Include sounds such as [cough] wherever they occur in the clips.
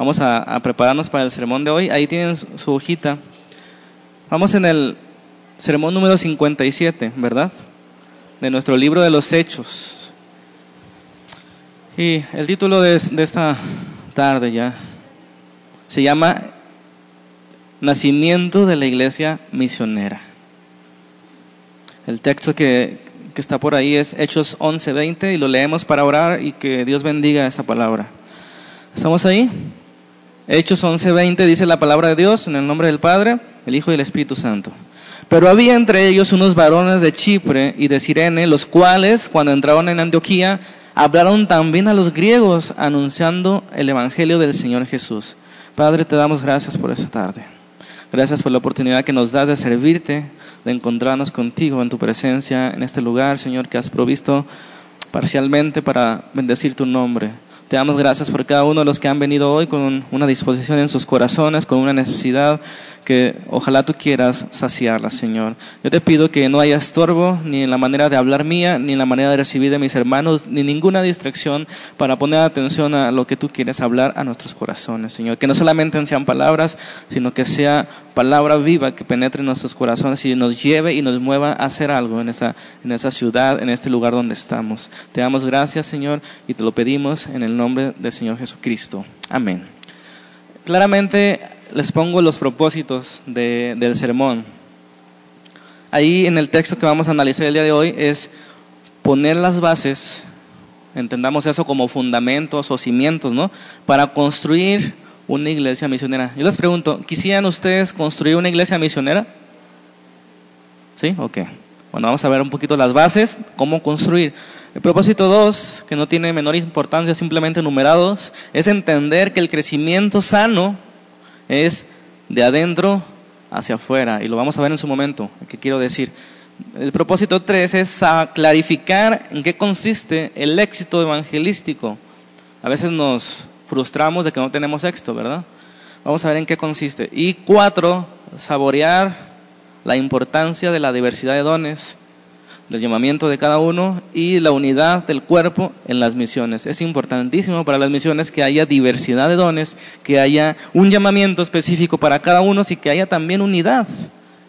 Vamos a, prepararnos para el sermón de hoy. Ahí tienen su hojita. Vamos en el sermón número 57, ¿verdad? De nuestro libro de los Hechos. Y el título de, esta tarde ya se llama Nacimiento de la Iglesia Misionera. El texto que, que está por ahí es Hechos 11:20 y lo leemos para orar y que Dios bendiga esa palabra. ¿Estamos ahí? Hechos 11:20 dice la palabra de Dios en el nombre del Padre, el Hijo y el Espíritu Santo. Pero había entre ellos unos varones de Chipre y de Sirene, los cuales, cuando entraron en Antioquía, hablaron también a los griegos, anunciando el Evangelio del Señor Jesús. Padre, te damos gracias por esta tarde. Gracias por la oportunidad que nos das de servirte, de encontrarnos contigo en tu presencia, en este lugar, Señor, que has provisto parcialmente para bendecir tu nombre. Te damos gracias por cada uno de los que han venido hoy con una disposición en sus corazones, con una necesidad que ojalá tú quieras saciarla, Señor. Yo te pido que no haya estorbo ni en la manera de hablar mía, ni en la manera de recibir de mis hermanos, ni ninguna distracción para poner atención a lo que tú quieres hablar a nuestros corazones, Señor. Que no solamente sean palabras, sino que sea palabra viva que penetre en nuestros corazones y nos lleve y nos mueva a hacer algo en esa, en esa ciudad, en este lugar donde estamos. Te damos gracias, Señor, y te lo pedimos en el nombre del Señor Jesucristo. Amén. Claramente les pongo los propósitos del sermón. Ahí en el texto que vamos a analizar el día de hoy es poner las bases, entendamos eso como fundamentos o cimientos, ¿no? Para construir una iglesia misionera. Yo les pregunto, ¿quisieran ustedes construir una iglesia misionera? ¿Sí? Ok. Bueno, vamos a ver un poquito las bases, cómo construir. El propósito 2, que no tiene menor importancia, simplemente numerados, es entender que el crecimiento sano es de adentro hacia afuera, y lo vamos a ver en su momento, ¿qué quiero decir? El propósito 3 es clarificar en qué consiste el éxito evangelístico. A veces nos frustramos de que no tenemos éxito, ¿verdad? Vamos a ver en qué consiste. Y cuatro, saborear la importancia de la diversidad de dones del llamamiento de cada uno y la unidad del cuerpo en las misiones. Es importantísimo para las misiones que haya diversidad de dones, que haya un llamamiento específico para cada uno y que haya también unidad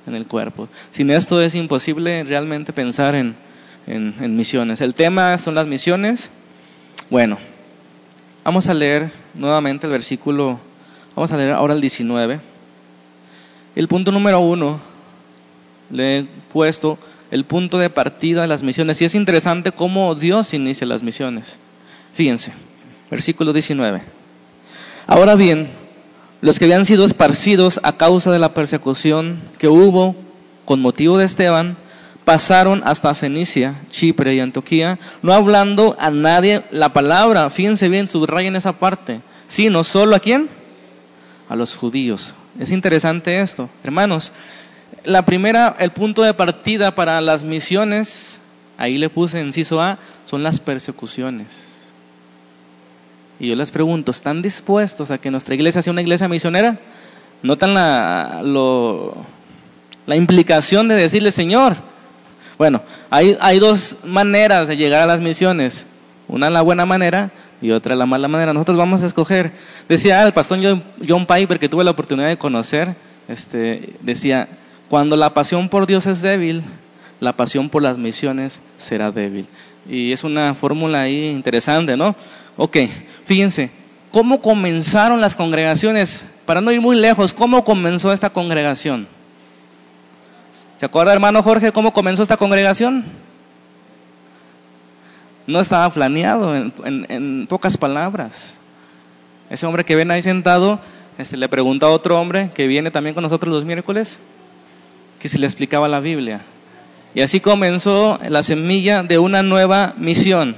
en el cuerpo. Sin esto es imposible realmente pensar en, en misiones. El tema son las misiones. Bueno, vamos a leer nuevamente el versículo, vamos a leer ahora el 19. El punto número uno le he puesto el punto de partida de las misiones. Y es interesante cómo Dios inicia las misiones. Fíjense, versículo 19. Ahora bien, los que habían sido esparcidos a causa de la persecución que hubo con motivo de Esteban, pasaron hasta Fenicia, Chipre y Antioquía, no hablando a nadie la palabra. Fíjense bien, subrayen esa parte. Sino solo a quién? A los judíos. Es interesante esto. Hermanos, la primera, el punto de partida para las misiones, ahí le puse inciso A, son las persecuciones. Y yo les pregunto, ¿están dispuestos a que nuestra iglesia sea una iglesia misionera? ¿Notan la, la implicación de decirle, Señor? Bueno, hay, dos maneras de llegar a las misiones. Una la buena manera y otra la mala manera. Nosotros vamos a escoger. Decía el pastor John, John Piper, que tuve la oportunidad de conocer, este, decía, cuando la pasión por Dios es débil, la pasión por las misiones será débil. Y es una fórmula ahí interesante, ¿no? Ok, fíjense, ¿cómo comenzaron las congregaciones? Para no ir muy lejos, ¿cómo comenzó esta congregación? ¿Se acuerda, hermano Jorge, cómo comenzó esta congregación? No estaba planeado, en, pocas palabras. Ese hombre que viene ahí sentado, este, le pregunta a otro hombre que viene también con nosotros los miércoles, que se le explicaba la Biblia. Y así comenzó la semilla de una nueva misión.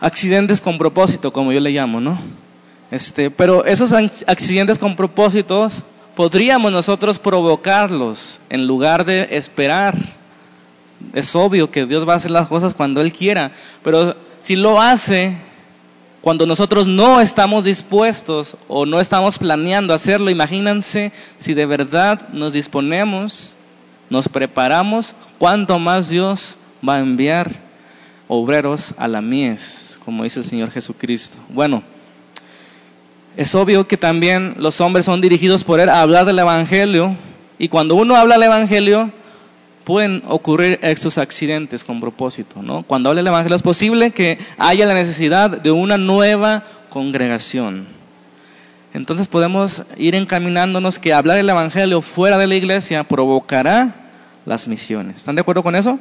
Accidentes con propósito, como yo le llamo, ¿no? Este, pero esos accidentes con propósitos podríamos nosotros provocarlos en lugar de esperar. Es obvio que Dios va a hacer las cosas cuando Él quiera, pero si lo hace cuando nosotros no estamos dispuestos o no estamos planeando hacerlo, imagínense si de verdad nos disponemos, nos preparamos, cuánto más Dios va a enviar obreros a la mies, como dice el Señor Jesucristo. Bueno, Es obvio que también los hombres son dirigidos por Él a hablar del Evangelio. Y cuando uno habla del Evangelio, pueden ocurrir estos accidentes con propósito. ¿no? Cuando habla del Evangelio es posible que haya la necesidad de una nueva congregación. Entonces podemos ir encaminándonos que hablar del Evangelio fuera de la iglesia provocará las misiones. ¿Están de acuerdo con eso?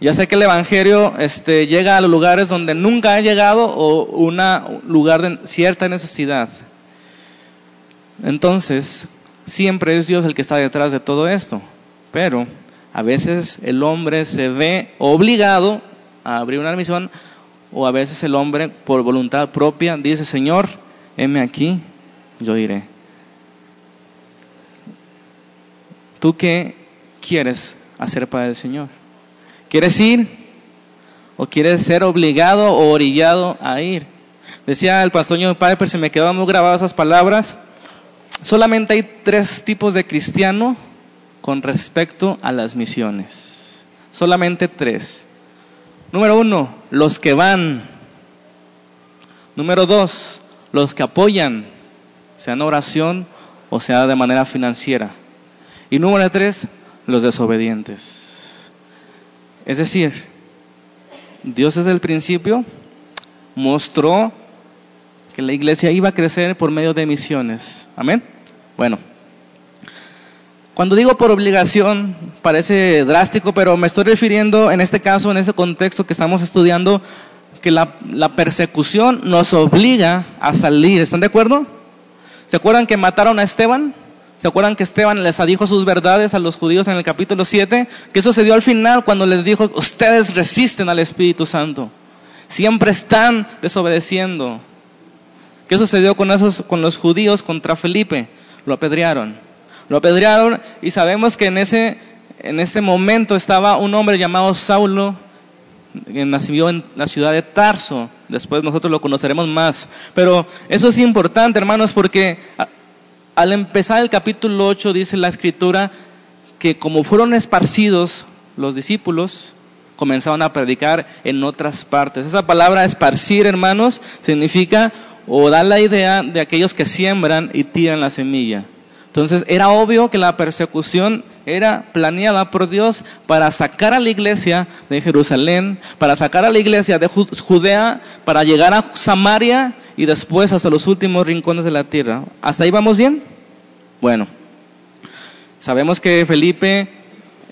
Ya sé que el Evangelio este, llega a los lugares donde nunca ha llegado o un lugar de cierta necesidad. Entonces, siempre es Dios el que está detrás de todo esto. Pero a veces el hombre se ve obligado a abrir una misión o a veces el hombre por voluntad propia dice, Señor, heme aquí, yo iré. ¿Tú qué quieres hacer para el Señor? ¿Quieres ir? ¿O quieres ser obligado o orillado a ir? Decía el pastor Padre, pero se me quedaban muy grabadas esas palabras. Solamente hay tres tipos de cristiano con respecto a las misiones. Solamente tres. Número uno, los que van. Número dos, los que apoyan, sea en oración o sea de manera financiera. Y número tres, los desobedientes. Es decir, Dios desde el principio mostró que la iglesia iba a crecer por medio de misiones. Amén. Bueno, cuando digo por obligación, parece drástico, pero me estoy refiriendo en este caso, en ese contexto que estamos estudiando, que la, persecución nos obliga a salir. ¿Están de acuerdo? ¿Se acuerdan que mataron a Esteban? ¿Se acuerdan que Esteban les dijo sus verdades a los judíos en el capítulo 7? ¿Qué sucedió al final cuando les dijo, ustedes resisten al Espíritu Santo? Siempre están desobedeciendo. ¿Qué sucedió con, esos, con los judíos contra Felipe? Lo apedrearon. Lo apedrearon y sabemos que en ese, en ese momento estaba un hombre llamado Saulo, que nació en la ciudad de Tarso. Después nosotros lo conoceremos más. Pero eso es importante, hermanos, porque al empezar el capítulo 8 dice la escritura que como fueron esparcidos los discípulos, comenzaron a predicar en otras partes. Esa palabra esparcir, hermanos, significa o da la idea de aquellos que siembran y tiran la semilla. Entonces era obvio que la persecución era planeada por Dios para sacar a la iglesia de Jerusalén, para sacar a la iglesia de Judea, para llegar a Samaria y después hasta los últimos rincones de la tierra. ¿Hasta ahí vamos bien? Bueno, sabemos que Felipe,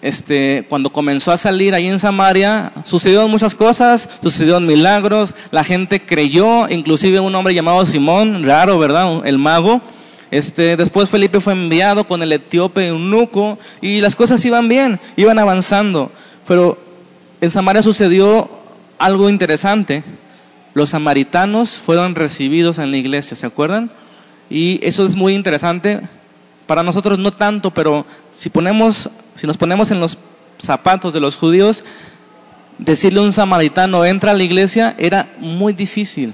este, cuando comenzó a salir ahí en Samaria, sucedieron muchas cosas, sucedieron milagros, la gente creyó, inclusive un hombre llamado Simón, raro, ¿verdad? El mago. Este, después Felipe fue enviado con el etíope eunuco y las cosas iban bien, iban avanzando. Pero en Samaria sucedió algo interesante los samaritanos fueron recibidos en la iglesia, ¿se acuerdan? Y eso es muy interesante. Para nosotros no tanto, pero si ponemos, si nos ponemos en los zapatos de los judíos, decirle a un samaritano entra a la iglesia era muy difícil.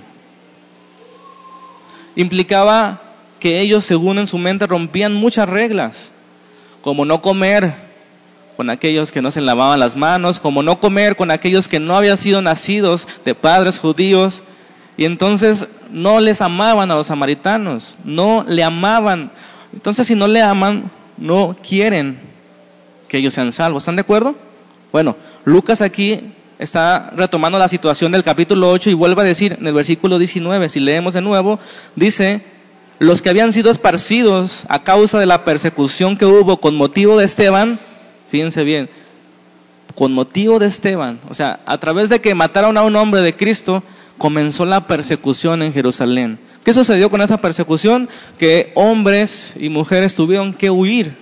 Implicaba que ellos, según en su mente, rompían muchas reglas, como no comer con aquellos que no se lavaban las manos, como no comer con aquellos que no habían sido nacidos de padres judíos. Y entonces no les amaban a los samaritanos, no le amaban. Entonces si no le aman, no quieren que ellos sean salvos. ¿Están de acuerdo? Bueno, Lucas aquí está retomando la situación del capítulo 8 y vuelve a decir en el versículo 19, si leemos de nuevo, dice, los que habían sido esparcidos a causa de la persecución que hubo con motivo de Esteban, Fíjense bien, con motivo de Esteban, o sea, a través de que mataron a un hombre de Cristo, comenzó la persecución en Jerusalén. ¿Qué sucedió con esa persecución? Que hombres y mujeres tuvieron que huir.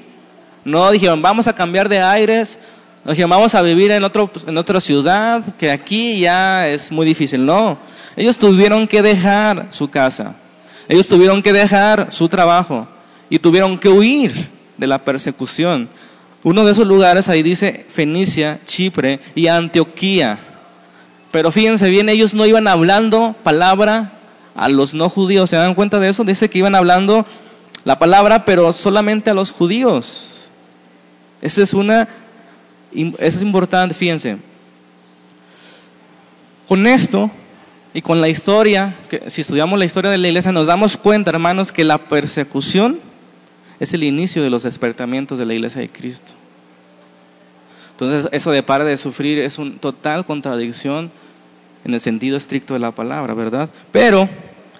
No dijeron, vamos a cambiar de aires, no dijeron, vamos a vivir en, otro, en otra ciudad, que aquí ya es muy difícil. No, ellos tuvieron que dejar su casa, ellos tuvieron que dejar su trabajo y tuvieron que huir de la persecución. Uno de esos lugares ahí dice Fenicia, Chipre y Antioquía. Pero fíjense bien, ellos no iban hablando palabra a los no judíos. ¿Se dan cuenta de eso? Dice que iban hablando la palabra, pero solamente a los judíos. Esa es una, eso es importante, fíjense. Con esto, Y con la historia, si estudiamos la historia de la iglesia, nos damos cuenta, hermanos, que la persecución es el inicio de los despertamientos de la iglesia de Cristo. Entonces, eso de para de sufrir es una total contradicción en el sentido estricto de la palabra, ¿verdad? Pero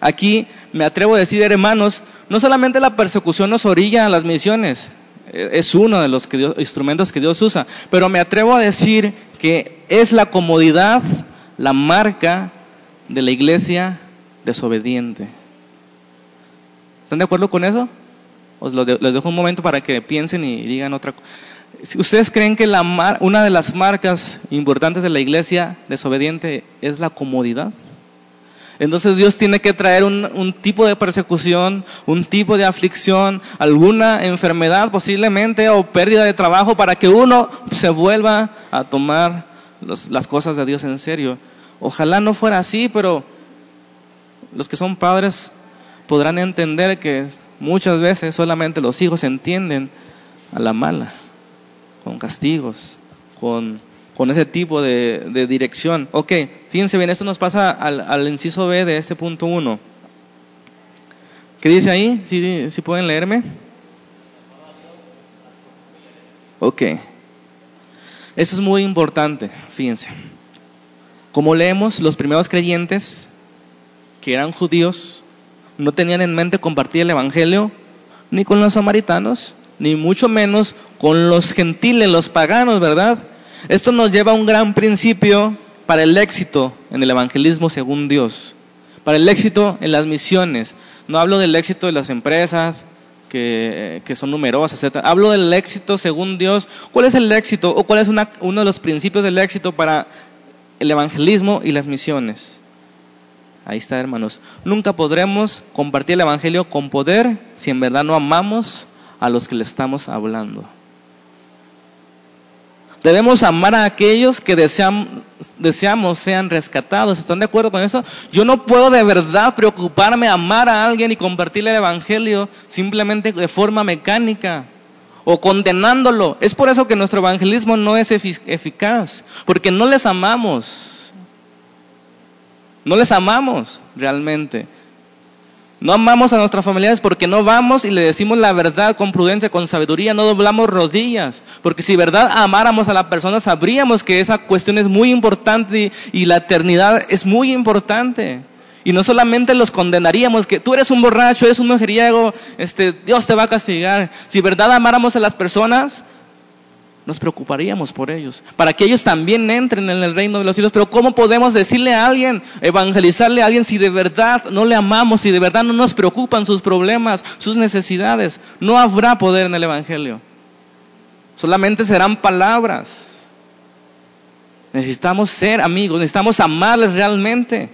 aquí me atrevo a decir, hermanos, no solamente la persecución nos orilla a las misiones, e, es uno de los instrumentos que Dios usa, pero me atrevo a decir que es la comodidad, la marca de la iglesia desobediente. ¿Están de acuerdo con eso? Os les dejo un momento para que piensen y digan otra cosa. ¿Ustedes creen que la, una de las marcas importantes de la iglesia desobediente es la comodidad? Entonces Dios tiene que traer un, un, tipo de persecución, un tipo de aflicción, alguna enfermedad posiblemente o pérdida de trabajo para que uno se vuelva a tomar las cosas de Dios en serio. Ojalá no fuera así, pero los que son padres podrán entender que muchas veces solamente los hijos entienden a la mala, con castigos, con, ese tipo de, dirección. Ok, fíjense bien, esto nos pasa al, inciso B de este punto 1. ¿Qué dice ahí? ¿Sí, ¿Sí pueden leerme? Ok. Eso es muy importante, fíjense. Como leemos, los primeros creyentes, que eran judíos, no tenían en mente compartir el Evangelio ni con los samaritanos, ni mucho menos con los gentiles, los paganos, ¿verdad? Esto nos lleva a un gran principio para el éxito en el evangelismo según Dios, para el éxito en las misiones. No hablo del éxito de las empresas, que, son numerosas, etc. Hablo del éxito según Dios. ¿Cuál es el éxito o cuál es uno de los principios del éxito para el evangelismo y las misiones. Ahí está, hermanos. Nunca podremos compartir el evangelio con poder si en verdad no amamos a los que le estamos hablando. Debemos amar a aquellos que deseamos, sean rescatados. ¿Están de acuerdo con eso? Yo no puedo de verdad preocuparme, amar a alguien y compartirle el Evangelio simplemente de forma mecánica o condenándolo. Es por eso que nuestro evangelismo no es eficaz, porque no les amamos. No les amamos realmente. No amamos a nuestras familiares porque no vamos y le decimos la verdad con prudencia, con sabiduría, no doblamos rodillas. Porque si verdad amáramos a la persona, sabríamos que esa cuestión es muy importante y, y la eternidad es muy importante. Y no solamente los condenaríamos, que tú eres un borracho, eres un mujeriego, este, Dios te va a castigar. Si verdad amáramos a las personas, nos preocuparíamos por ellos, para que ellos también entren en el reino de los cielos. Pero ¿cómo podemos decirle a alguien, evangelizarle a alguien si de verdad no le amamos, si de verdad no nos preocupan sus problemas, sus necesidades? No habrá poder en el Evangelio. Solamente serán palabras. Necesitamos ser amigos, necesitamos amarles realmente.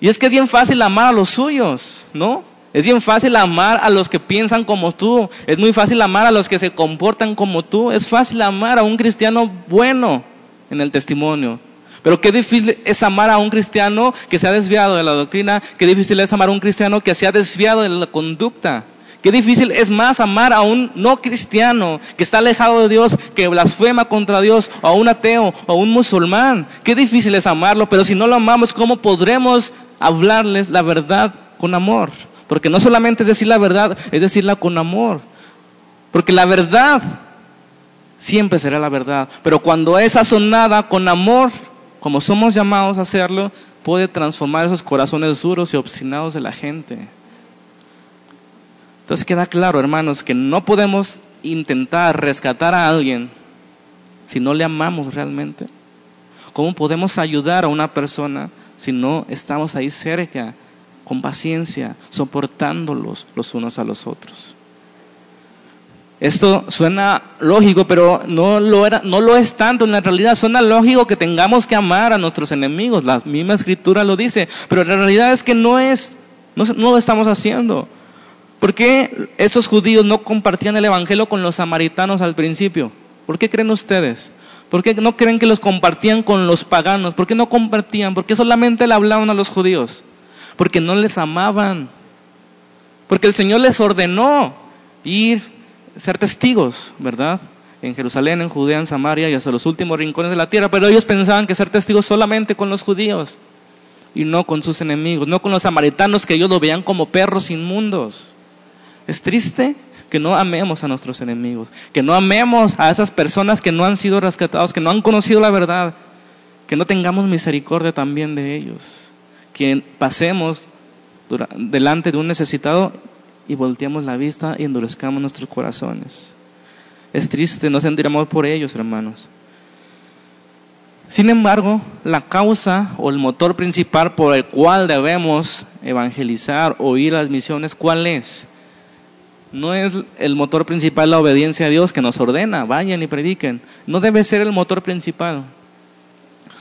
Y es que es bien fácil amar a los suyos, ¿no? Es bien fácil amar a los que piensan como tú. Es muy fácil amar a los que se comportan como tú. Es fácil amar a un cristiano bueno en el testimonio. Pero qué difícil es amar a un cristiano que se ha desviado de la doctrina. Qué difícil es amar a un cristiano que se ha desviado de la conducta. Qué difícil es más amar a un no cristiano que está alejado de Dios, que blasfema contra Dios, o a un ateo, o a un musulmán. Qué difícil es amarlo, pero si no lo amamos, ¿cómo podremos hablarles la verdad con amor? Porque no solamente es decir la verdad, es decirla con amor. Porque la verdad siempre será la verdad. Pero cuando es sazonada con amor, como somos llamados a hacerlo, puede transformar esos corazones duros y obstinados de la gente. Entonces queda claro, hermanos, que no podemos intentar rescatar a alguien si no le amamos realmente. ¿Cómo podemos ayudar a una persona si no estamos ahí cerca, con paciencia, soportándolos los unos a los otros? Esto suena lógico, pero no lo, era, no lo es tanto. En la realidad suena lógico que tengamos que amar a nuestros enemigos. La misma escritura lo dice. Pero la realidad es que no es, no, no lo estamos haciendo. ¿Por qué esos judíos no compartían el Evangelio con los samaritanos al principio? ¿Por qué creen ustedes? ¿Por qué no creen que los compartían con los paganos? ¿Por qué no compartían? ¿Por qué solamente le hablaban a los judíos? Porque no les amaban. Porque el Señor les ordenó ir, ser testigos, ¿verdad? en Jerusalén, en Judea, en Samaria y hasta los últimos rincones de la tierra, pero ellos pensaban que ser testigos solamente con los judíos y no con sus enemigos, no con los samaritanos que ellos lo veían como perros inmundos. Es triste que no amemos a nuestros enemigos, que no amemos a esas personas que no han sido rescatados, que no han conocido la verdad, que no tengamos misericordia también de ellos, que pasemos delante de un necesitado y volteamos la vista y endurezcamos nuestros corazones. Es triste no sentir amor por ellos, hermanos. Sin embargo, la causa o el motor principal por el cual debemos evangelizar o ir a las misiones, ¿cuál es? No es el motor principal la obediencia a Dios que nos ordena, vayan y prediquen. No debe ser el motor principal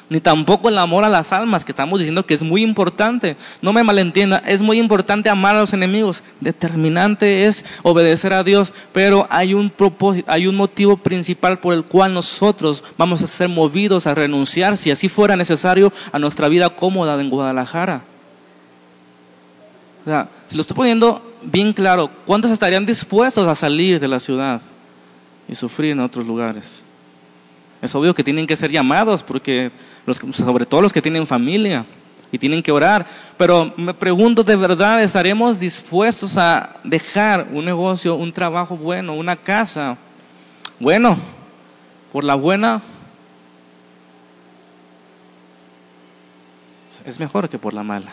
ni tampoco el amor a las almas, que estamos diciendo que es muy importante. No me malentienda, es muy importante amar a los enemigos. Determinante es obedecer a Dios, pero hay un propósito, hay un motivo principal por el cual nosotros vamos a ser movidos a renunciar, si así fuera necesario, a nuestra vida cómoda en Guadalajara. O sea, si lo estoy poniendo bien claro, ¿cuántos estarían dispuestos a salir de la ciudad y sufrir en otros lugares? Es obvio que tienen que ser llamados, porque sobre todo los que tienen familia y tienen que orar. Pero me pregunto, ¿de verdad estaremos dispuestos a dejar un negocio, un trabajo bueno, una casa? Bueno, por la buena es mejor que por la mala.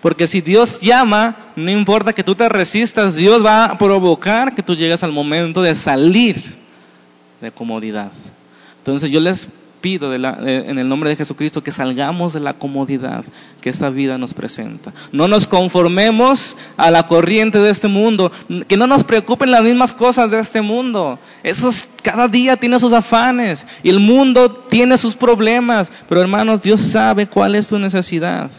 Porque si Dios llama, no importa que tú te resistas, Dios va a provocar que tú llegues al momento de salir de comodidad. Entonces yo les pido en el nombre de Jesucristo que salgamos de la comodidad que esta vida nos presenta. No nos conformemos a la corriente de este mundo, que no nos preocupen las mismas cosas de este mundo. Cada día tiene sus afanes y el mundo tiene sus problemas, pero hermanos, Dios sabe cuál es su necesidad.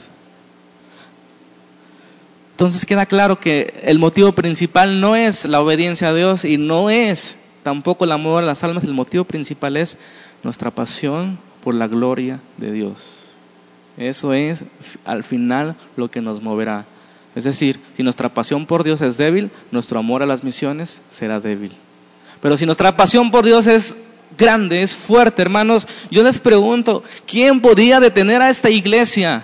Entonces queda claro que el motivo principal no es la obediencia a Dios y no es tampoco el amor a las almas, el motivo principal es nuestra pasión por la gloria de Dios. Eso es al final lo que nos moverá. Es decir, si nuestra pasión por Dios es débil, nuestro amor a las misiones será débil. Pero si nuestra pasión por Dios es grande, es fuerte, hermanos, yo les pregunto, ¿quién podía detener a esta iglesia?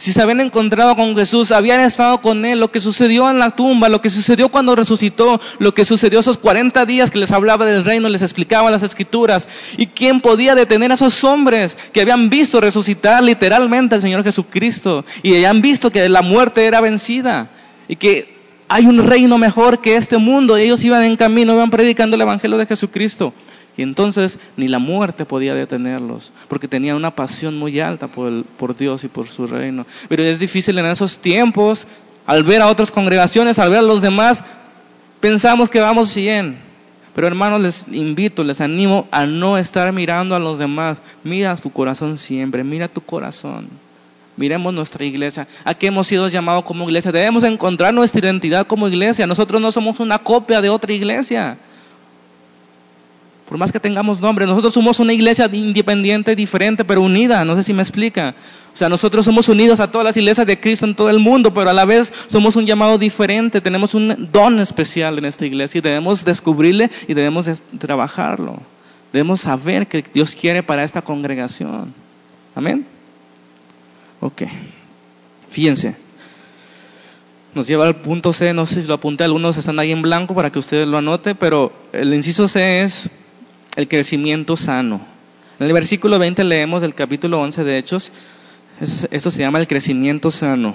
Si se habían encontrado con Jesús, habían estado con Él, lo que sucedió en la tumba, lo que sucedió cuando resucitó, lo que sucedió esos 40 días que les hablaba del reino, les explicaba las escrituras. ¿Y quién podía detener a esos hombres que habían visto resucitar literalmente al Señor Jesucristo y habían visto que la muerte era vencida y que hay un reino mejor que este mundo? Y ellos iban en camino, iban predicando el Evangelio de Jesucristo. Y entonces ni la muerte podía detenerlos, porque tenían una pasión muy alta por, Dios y por su reino. Pero es difícil en esos tiempos, al ver a otras congregaciones, al ver a los demás, pensamos que vamos bien. Pero hermanos, les invito, les animo a no estar mirando a los demás. Mira tu corazón siempre, mira tu corazón. Miremos nuestra iglesia. ¿A qué hemos sido llamados como iglesia? Debemos encontrar nuestra identidad como iglesia. Nosotros no somos una copia de otra iglesia por más que tengamos nombre, nosotros somos una iglesia independiente, diferente, pero unida, no sé si me explica. O sea, nosotros somos unidos a todas las iglesias de Cristo en todo el mundo, pero a la vez somos un llamado diferente, tenemos un don especial en esta iglesia y debemos descubrirle y debemos trabajarlo. Debemos saber que Dios quiere para esta congregación. Amén. Ok. Fíjense. Nos lleva al punto C, no sé si lo apunté, algunos están ahí en blanco para que ustedes lo anoten, pero el inciso C es el crecimiento sano. En el versículo 20 leemos del capítulo 11 de Hechos, esto se llama el crecimiento sano.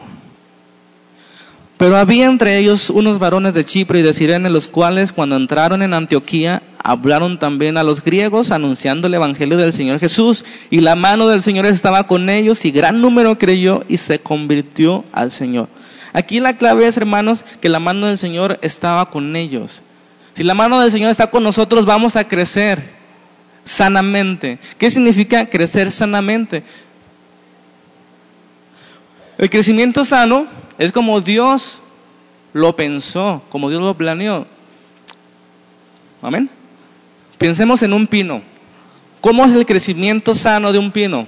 Pero había entre ellos unos varones de Chipre y de Sirene, los cuales cuando entraron en Antioquía hablaron también a los griegos anunciando el Evangelio del Señor Jesús. Y la mano del Señor estaba con ellos y gran número creyó y se convirtió al Señor. Aquí la clave es, hermanos, que la mano del Señor estaba con ellos. Si la mano del Señor está con nosotros, vamos a crecer sanamente. ¿Qué significa crecer sanamente? El crecimiento sano es como Dios lo pensó, como Dios lo planeó. Amén. Pensemos en un pino. ¿Cómo es el crecimiento sano de un pino?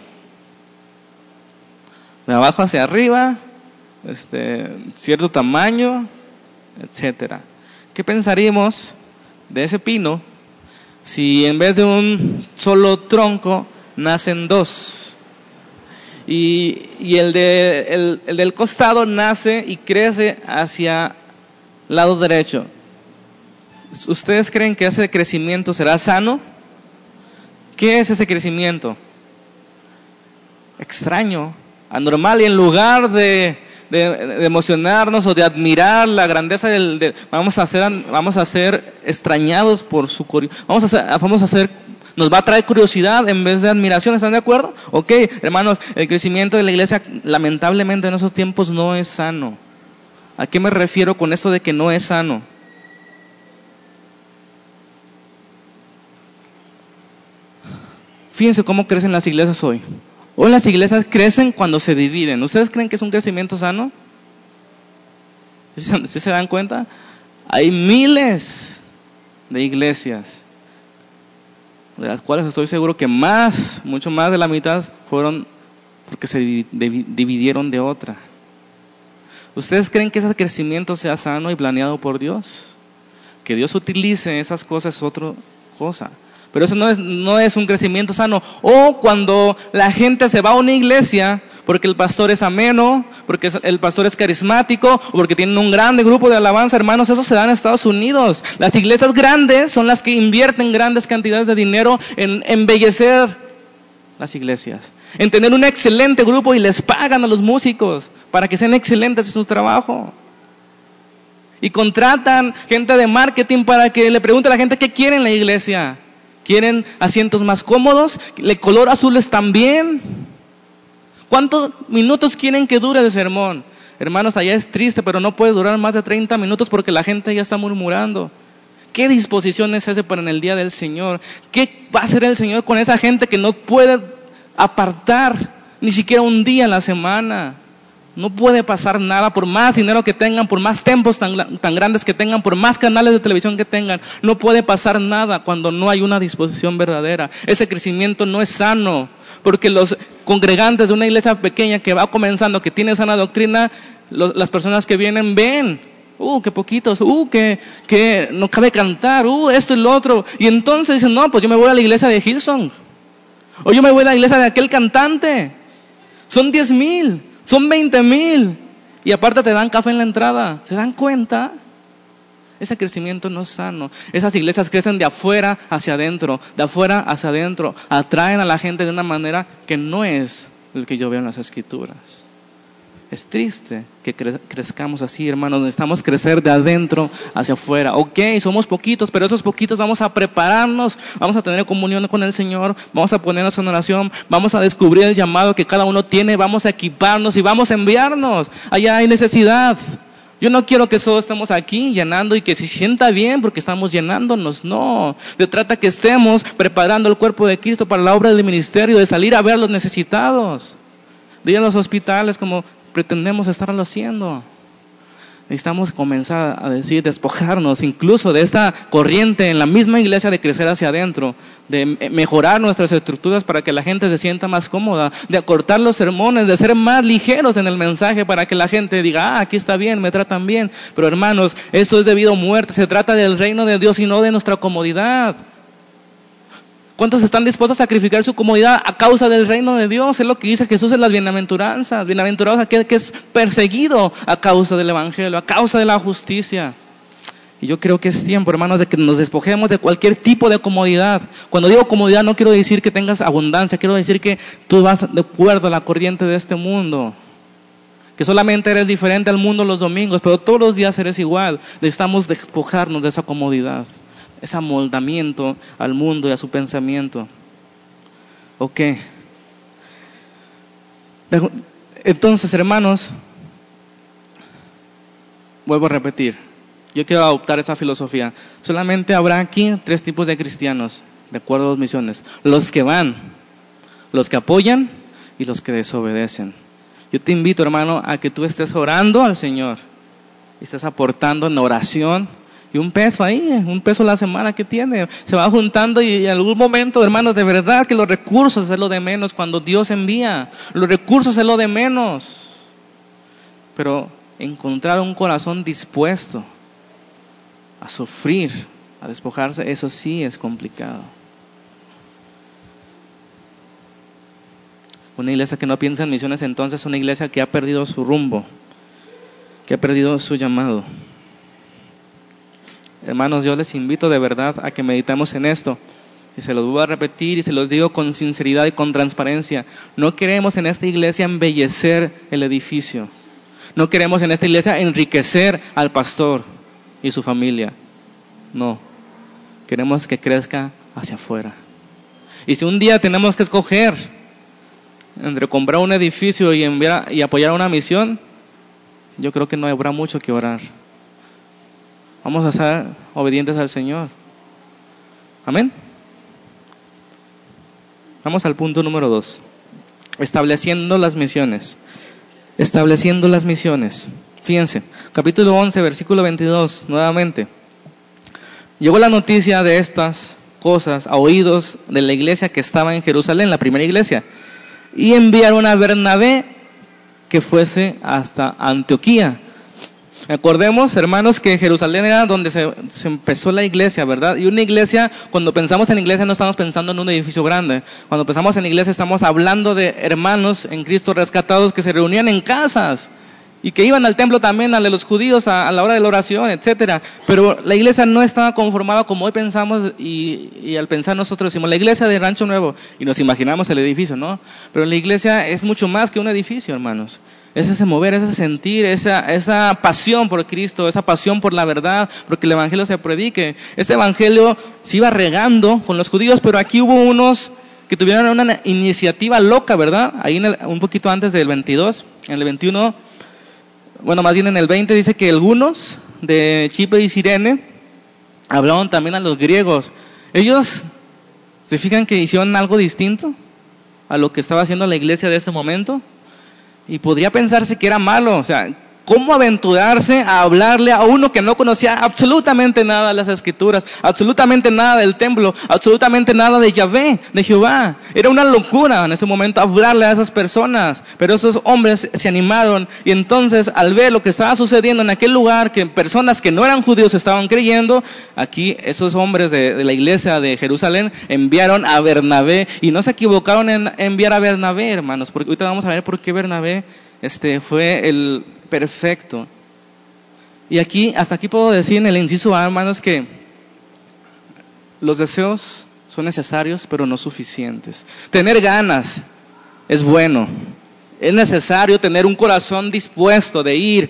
De abajo hacia arriba, este, cierto tamaño, etcétera. ¿Qué pensaríamos de ese pino Si en vez de un solo tronco nacen dos, y, el, de, el del costado nace y crece hacia el lado derecho, ¿ustedes creen que ese crecimiento será sano? ¿Qué es ese crecimiento? Extraño, anormal, y en lugar de de, emocionarnos o de admirar la grandeza del, vamos a ser vamos a ser extrañados por su vamos a ser, vamos a ser nos va a traer curiosidad en vez de admiración, ¿están de acuerdo? Ok, hermanos, el crecimiento de la iglesia lamentablemente en esos tiempos no es sano. ¿A qué me refiero con esto de que no es sano? Fíjense cómo crecen las iglesias hoy. Hoy las iglesias crecen cuando se dividen. ¿Ustedes creen que es un crecimiento sano? ¿Sí se dan cuenta? Hay miles de iglesias, de las cuales estoy seguro que más, mucho más de la mitad fueron porque se dividieron de otra. ¿Ustedes creen que ese crecimiento sea sano y planeado por Dios? Que Dios utilice esas cosas es otra cosa. Pero eso no es, un crecimiento sano. O cuando la gente se va a una iglesia porque el pastor es ameno, porque el pastor es carismático, porque tienen un grande grupo de alabanza, hermanos, eso se da en Estados Unidos. Las iglesias grandes son las que invierten grandes cantidades de dinero en embellecer las iglesias, en tener un excelente grupo y les pagan a los músicos para que sean excelentes en su trabajo. Y contratan gente de marketing para que le pregunte a la gente qué quiere en la iglesia. ¿Quieren asientos más cómodos? ¿Le color azules también? ¿Cuántos minutos quieren que dure el sermón? Hermanos, allá es triste, pero no puede durar más de 30 minutos porque la gente ya está murmurando. ¿Qué disposición es ese para en el día del Señor? ¿Qué va a hacer el Señor con esa gente que no puede apartar ni siquiera un día en la semana? No puede pasar nada por más dinero que tengan, por más tempos tan, grandes que tengan, por más canales de televisión que tengan. No puede pasar nada cuando no hay una disposición verdadera. Ese crecimiento no es sano. Porque los congregantes de una iglesia pequeña que va comenzando, que tiene sana doctrina, las personas que vienen ven uh, qué poquitos, uh, que, que no cabe cantar, uh, esto y lo otro. Y entonces dicen, no, pues yo me voy a la iglesia de Hilson. O yo me voy a la iglesia de aquel cantante. Son diez mil son 20 mil. Y aparte te dan café en la entrada. ¿Se dan cuenta? Ese crecimiento no es sano. Esas iglesias crecen de afuera hacia adentro, de afuera hacia adentro. Atraen a la gente de una manera que no es el que yo veo en las escrituras. Es triste que crezcamos así, hermanos. Necesitamos crecer de adentro hacia afuera. Ok, somos poquitos, pero esos poquitos vamos a prepararnos, vamos a tener comunión con el Señor, vamos a ponernos en oración, vamos a descubrir el llamado que cada uno tiene, vamos a equiparnos y vamos a enviarnos. Allá hay necesidad. Yo no quiero que solo estemos aquí llenando y que se sienta bien porque estamos llenándonos. No. Se trata que estemos preparando el cuerpo de Cristo para la obra del ministerio, de salir a ver a los necesitados de ir a los hospitales como pretendemos estarlo haciendo. Necesitamos comenzar a decir, despojarnos incluso de esta corriente en la misma iglesia de crecer hacia adentro, de mejorar nuestras estructuras para que la gente se sienta más cómoda, de acortar los sermones, de ser más ligeros en el mensaje para que la gente diga, ah, aquí está bien, me tratan bien. Pero hermanos, eso es debido a muerte, se trata del reino de Dios y no de nuestra comodidad. ¿Cuántos están dispuestos a sacrificar su comodidad a causa del reino de Dios? Es lo que dice Jesús en las bienaventuranzas. Bienaventurados aquel que es perseguido a causa del Evangelio, a causa de la justicia. Y yo creo que es tiempo, hermanos, de que nos despojemos de cualquier tipo de comodidad. Cuando digo comodidad no quiero decir que tengas abundancia, quiero decir que tú vas de acuerdo a la corriente de este mundo. Que solamente eres diferente al mundo los domingos, pero todos los días eres igual. Necesitamos despojarnos de esa comodidad ese amoldamiento al mundo y a su pensamiento. Ok. Entonces, hermanos, vuelvo a repetir, yo quiero adoptar esa filosofía. Solamente habrá aquí tres tipos de cristianos, de acuerdo a las misiones. Los que van, los que apoyan y los que desobedecen. Yo te invito, hermano, a que tú estés orando al Señor, y estés aportando en oración y un peso ahí, un peso la semana que tiene, se va juntando y en algún momento, hermanos, de verdad que los recursos es lo de menos cuando Dios envía, los recursos es lo de menos. Pero encontrar un corazón dispuesto a sufrir a despojarse, eso sí es complicado. Una iglesia que no piensa en misiones entonces es una iglesia que ha perdido su rumbo, que ha perdido su llamado. Hermanos, yo les invito de verdad a que meditemos en esto. Y se los voy a repetir y se los digo con sinceridad y con transparencia. No queremos en esta iglesia embellecer el edificio. No queremos en esta iglesia enriquecer al pastor y su familia. No. Queremos que crezca hacia afuera. Y si un día tenemos que escoger entre comprar un edificio y, enviar, y apoyar una misión, yo creo que no habrá mucho que orar. Vamos a ser obedientes al Señor. Amén. Vamos al punto número dos. Estableciendo las misiones. Estableciendo las misiones. Fíjense, capítulo 11, versículo 22, nuevamente. Llegó la noticia de estas cosas a oídos de la iglesia que estaba en Jerusalén, la primera iglesia y enviaron a Bernabé que fuese hasta Antioquía. Acordemos, hermanos, que Jerusalén era donde se, empezó la iglesia, ¿verdad? Y una iglesia, cuando pensamos en iglesia, no estamos pensando en un edificio grande. Cuando pensamos en iglesia, estamos hablando de hermanos en Cristo rescatados que se reunían en casas y que iban al templo también, al de los judíos, a, la hora de la oración, etcétera. Pero la iglesia no estaba conformada como hoy pensamos y, al pensar nosotros decimos la iglesia de Rancho Nuevo y nos imaginamos el edificio, ¿no? Pero la iglesia es mucho más que un edificio, hermanos. Es ese mover, ese sentir, esa, esa pasión por Cristo, esa pasión por la verdad, porque el evangelio se predique. Este evangelio se iba regando con los judíos, pero aquí hubo unos que tuvieron una iniciativa loca, ¿verdad? Ahí un poquito antes del 22, en el 21 bueno, más bien en el 20 dice que algunos de Chipre y Sirene hablaron también a los griegos. Ellos se fijan que hicieron algo distinto a lo que estaba haciendo la iglesia de ese momento y podría pensarse que era malo, o sea, ¿Cómo aventurarse a hablarle a uno que no conocía absolutamente nada de las escrituras, absolutamente nada del templo, absolutamente nada de Yahvé, de Jehová? Era una locura en ese momento hablarle a esas personas, pero esos hombres se animaron y entonces al ver lo que estaba sucediendo en aquel lugar, que personas que no eran judíos estaban creyendo, aquí esos hombres de, la iglesia de Jerusalén enviaron a Bernabé y no se equivocaron en enviar a Bernabé, hermanos, porque ahorita vamos a ver por qué Bernabé este, fue el perfecto. Y aquí, hasta aquí puedo decir en el inciso A, hermanos, que los deseos son necesarios, pero no suficientes. Tener ganas es bueno. Es necesario tener un corazón dispuesto de ir,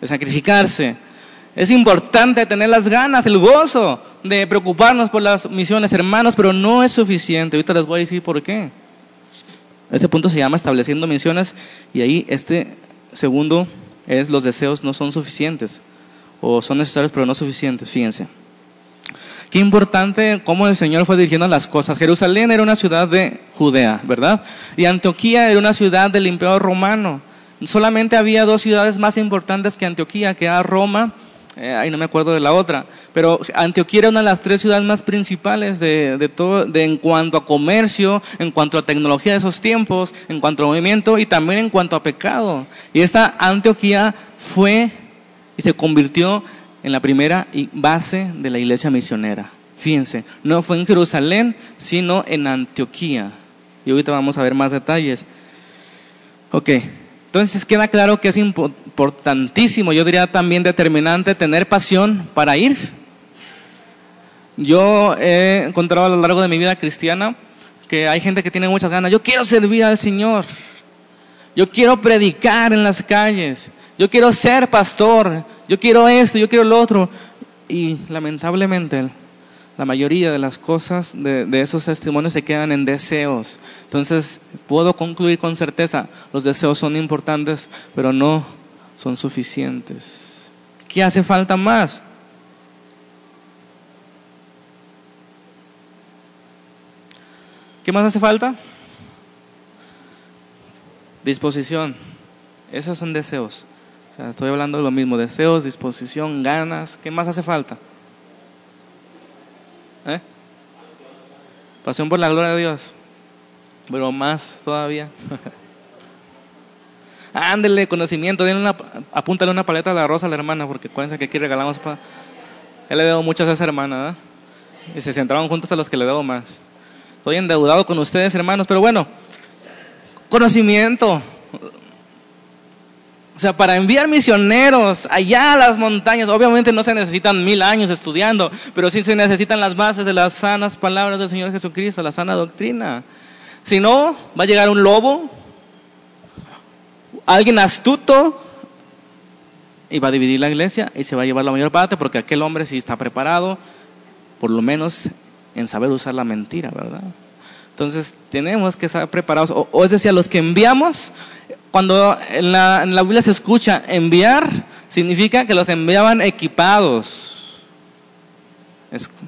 de sacrificarse. Es importante tener las ganas, el gozo de preocuparnos por las misiones, hermanos, pero no es suficiente. Ahorita les voy a decir por qué. Este punto se llama estableciendo misiones y ahí este segundo es los deseos no son suficientes o son necesarios pero no suficientes, fíjense. Qué importante cómo el Señor fue dirigiendo las cosas. Jerusalén era una ciudad de Judea, ¿verdad? Y Antioquía era una ciudad del Imperio Romano. Solamente había dos ciudades más importantes que Antioquía, que era Roma eh, ahí no me acuerdo de la otra, pero Antioquía era una de las tres ciudades más principales de, todo, de, en cuanto a comercio, en cuanto a tecnología de esos tiempos, en cuanto a movimiento y también en cuanto a pecado. Y esta Antioquía fue y se convirtió en la primera base de la iglesia misionera. Fíjense, no fue en Jerusalén, sino en Antioquía. Y ahorita vamos a ver más detalles. Ok, entonces queda claro que es importantísimo, yo diría también determinante, tener pasión para ir. Yo he encontrado a lo largo de mi vida cristiana que hay gente que tiene muchas ganas. Yo quiero servir al Señor. Yo quiero predicar en las calles. Yo quiero ser pastor. Yo quiero esto, yo quiero lo otro. Y lamentablemente la mayoría de las cosas de, esos testimonios se quedan en deseos. Entonces, puedo concluir con certeza, los deseos son importantes, pero no son suficientes. ¿Qué hace falta más? ¿Qué más hace falta? Disposición. Esos son deseos. estoy hablando de lo mismo, deseos, disposición, ganas. ¿Qué más hace falta? Pasión por la gloria de Dios. Pero más todavía. [laughs] Ándele, conocimiento. Denle una, apúntale una paleta de arroz a la hermana, porque acuérdense que aquí regalamos para. Ya le debo muchas a esa hermana, ¿eh? Y se sentaron juntos a los que le debo más. Estoy endeudado con ustedes, hermanos, pero bueno, conocimiento. O sea, para enviar misioneros allá a las montañas, obviamente no se necesitan mil años estudiando, pero sí se necesitan las bases de las sanas palabras del Señor Jesucristo, la sana doctrina. Si no, va a llegar un lobo, alguien astuto, y va a dividir la iglesia y se va a llevar la mayor parte porque aquel hombre sí está preparado, por lo menos en saber usar la mentira, ¿verdad? Entonces tenemos que estar preparados, o, es decir, a los que enviamos, cuando en la, Biblia se escucha enviar, significa que los enviaban equipados.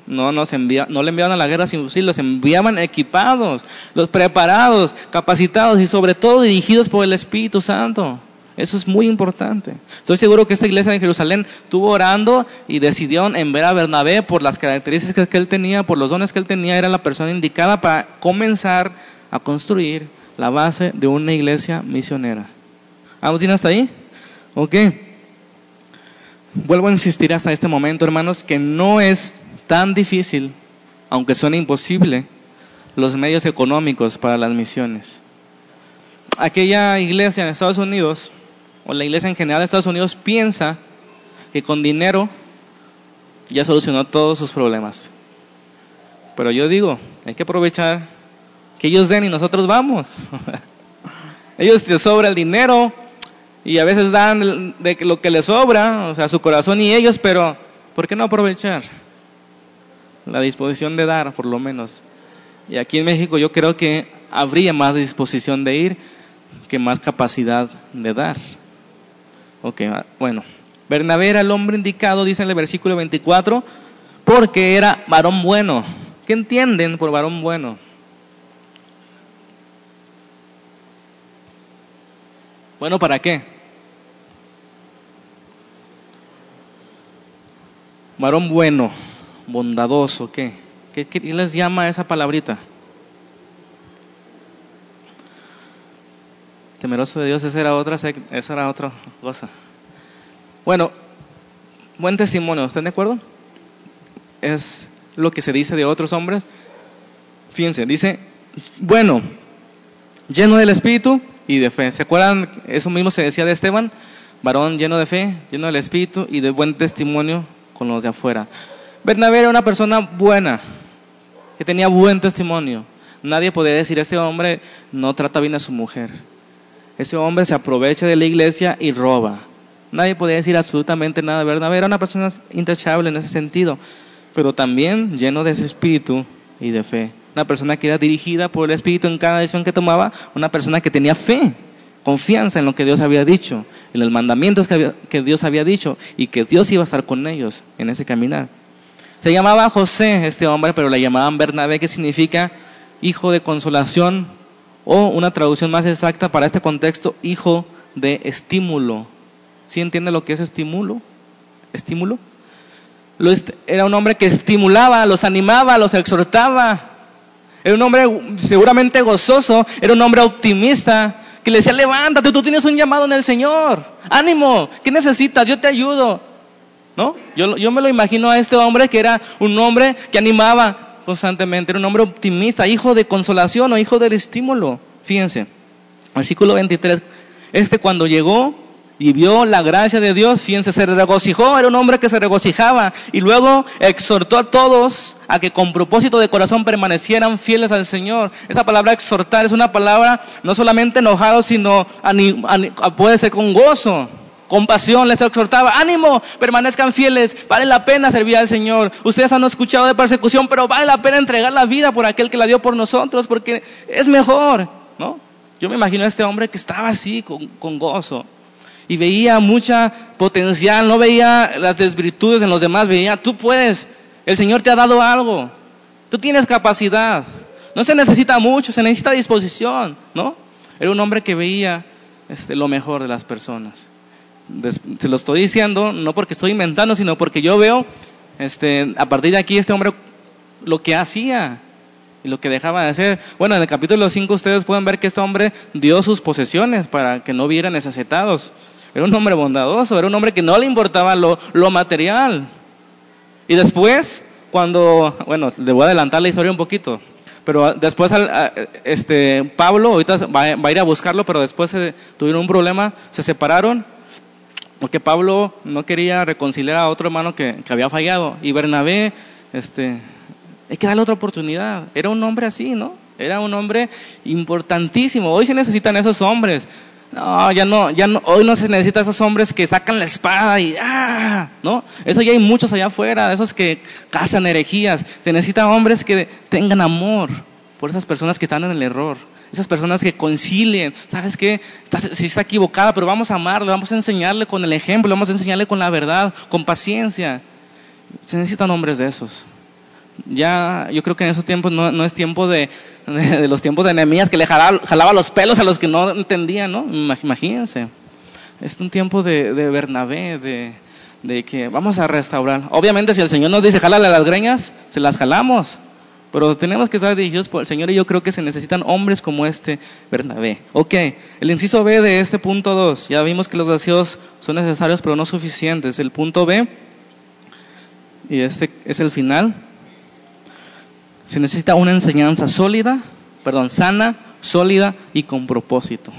no, nos envía, no le enviaban a la guerra sin fusil, los enviaban equipados, los preparados, capacitados y sobre todo dirigidos por el Espíritu Santo. Eso es muy importante. Estoy seguro que esta iglesia de Jerusalén estuvo orando y decidieron enviar a Bernabé por las características que él tenía, por los dones que él tenía, era la persona indicada para comenzar a construir la base de una iglesia misionera. ¿Vamos bien hasta ahí? Ok. Vuelvo a insistir hasta este momento, hermanos, que no es tan difícil, aunque suene imposible, los medios económicos para las misiones. Aquella iglesia en Estados Unidos o la iglesia en general de Estados Unidos piensa que con dinero ya solucionó todos sus problemas. Pero yo digo, hay que aprovechar que ellos den y nosotros vamos. [laughs] ellos se sobra el dinero y a veces dan de lo que les sobra, o sea, su corazón y ellos, pero ¿por qué no aprovechar la disposición de dar, por lo menos? Y aquí en México yo creo que habría más disposición de ir que más capacidad de dar. Ok, ah, bueno. Bernabé era el hombre indicado, dice en el versículo 24, porque era varón bueno. ¿Qué entienden por varón bueno? Bueno, ¿para qué? Varón bueno, bondadoso, ¿qué? ¿Qué, qué les llama esa palabrita? Temeroso de Dios, esa era otra, esa era otra cosa. Bueno, buen testimonio, ¿están de acuerdo? Es lo que se dice de otros hombres. Fíjense, dice, bueno, lleno del Espíritu y de fe. ¿Se acuerdan? Eso mismo se decía de Esteban, varón lleno de fe, lleno del Espíritu y de buen testimonio con los de afuera. Bernabé era una persona buena, que tenía buen testimonio. Nadie podía decir, ese hombre no trata bien a su mujer ese hombre se aprovecha de la iglesia y roba. Nadie podía decir absolutamente nada de verdad. Era una persona intachable en ese sentido, pero también lleno de ese espíritu y de fe. Una persona que era dirigida por el espíritu en cada decisión que tomaba, una persona que tenía fe, confianza en lo que Dios había dicho, en los mandamientos que, que Dios había dicho y que Dios iba a estar con ellos en ese caminar. Se llamaba José este hombre, pero le llamaban Bernabé, que significa hijo de consolación o una traducción más exacta para este contexto, hijo de estímulo. ¿Sí entiende lo que es estímulo? ¿Estímulo? Era un hombre que estimulaba, los animaba, los exhortaba. Era un hombre seguramente gozoso, era un hombre optimista, que le decía, levántate, tú tienes un llamado en el Señor. Ánimo, ¿qué necesitas? Yo te ayudo. ¿No? Yo, yo me lo imagino a este hombre que era un hombre que animaba, constantemente, era un hombre optimista, hijo de consolación o hijo del estímulo. Fíjense, versículo 23, este cuando llegó y vio la gracia de Dios, fíjense, se regocijó, era un hombre que se regocijaba y luego exhortó a todos a que con propósito de corazón permanecieran fieles al Señor. Esa palabra exhortar es una palabra no solamente enojado, sino puede ser con gozo compasión, les exhortaba, ánimo, permanezcan fieles, vale la pena servir al Señor. Ustedes han escuchado de persecución, pero vale la pena entregar la vida por aquel que la dio por nosotros, porque es mejor, ¿no? Yo me imagino a este hombre que estaba así, con, gozo, y veía mucha potencial, no veía las desvirtudes en los demás, veía, tú puedes, el Señor te ha dado algo, tú tienes capacidad, no se necesita mucho, se necesita disposición, ¿no? Era un hombre que veía este, lo mejor de las personas se lo estoy diciendo no porque estoy inventando, sino porque yo veo este, a partir de aquí este hombre lo que hacía y lo que dejaba de hacer. Bueno, en el capítulo 5 ustedes pueden ver que este hombre dio sus posesiones para que no hubieran necesitados. Era un hombre bondadoso, era un hombre que no le importaba lo, lo material. Y después, cuando, bueno, le voy a adelantar la historia un poquito, pero después este, Pablo ahorita va, a ir a buscarlo, pero después tuvieron un problema, se separaron, porque Pablo no quería reconciliar a otro hermano que, había fallado. Y Bernabé, este, hay que darle otra oportunidad. Era un hombre así, ¿no? Era un hombre importantísimo. Hoy se necesitan esos hombres. No, ya no, ya no, hoy no se necesita esos hombres que sacan la espada y ¡ah! ¿no? Eso ya hay muchos allá afuera, esos que cazan herejías. Se necesitan hombres que tengan amor por esas personas que están en el error. Esas personas que concilien, ¿sabes qué? Si está equivocada, pero vamos a amarle, vamos a enseñarle con el ejemplo, vamos a enseñarle con la verdad, con paciencia. Se necesitan hombres de esos. Ya, yo creo que en esos tiempos no, no es tiempo de, de, los tiempos de enemías que le jalaba, los pelos a los que no entendían, ¿no? Imagínense. Es un tiempo de, de Bernabé, de, de que vamos a restaurar. Obviamente, si el Señor nos dice, jálale las greñas, se las jalamos. Pero tenemos que estar dirigidos por el Señor y yo creo que se necesitan hombres como este Bernabé. Ok, el inciso B de este punto 2. Ya vimos que los deseos son necesarios pero no suficientes. El punto B, y este es el final, se necesita una enseñanza sólida, perdón, sana, sólida y con propósito.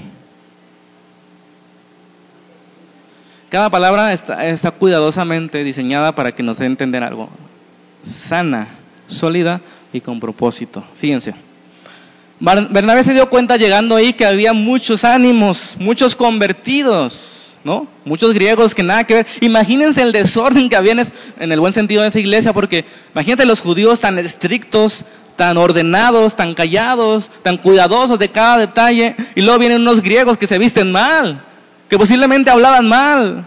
Cada palabra está, cuidadosamente diseñada para que nos dé entender algo. Sana, sólida y con propósito. Fíjense. Bernabé se dio cuenta llegando ahí que había muchos ánimos, muchos convertidos, ¿no? Muchos griegos que nada que ver. Imagínense el desorden que había en el buen sentido de esa iglesia, porque imagínate los judíos tan estrictos, tan ordenados, tan callados, tan cuidadosos de cada detalle, y luego vienen unos griegos que se visten mal, que posiblemente hablaban mal,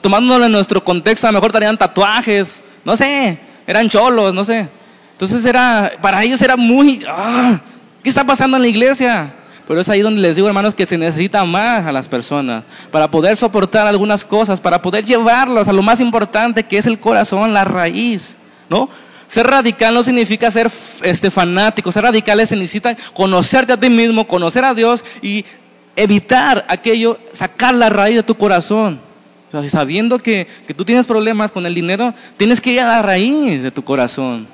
tomándolo en nuestro contexto, a lo mejor traían tatuajes, no sé, eran cholos, no sé. Entonces era, para ellos era muy, ah, ¿qué está pasando en la iglesia? Pero es ahí donde les digo, hermanos, que se necesita más a las personas para poder soportar algunas cosas, para poder llevarlos a lo más importante que es el corazón, la raíz, ¿no? Ser radical no significa ser este, fanático, ser radical significa conocerte a ti mismo, conocer a Dios y evitar aquello, sacar la raíz de tu corazón. O sea, sabiendo que, que tú tienes problemas con el dinero, tienes que ir a la raíz de tu corazón.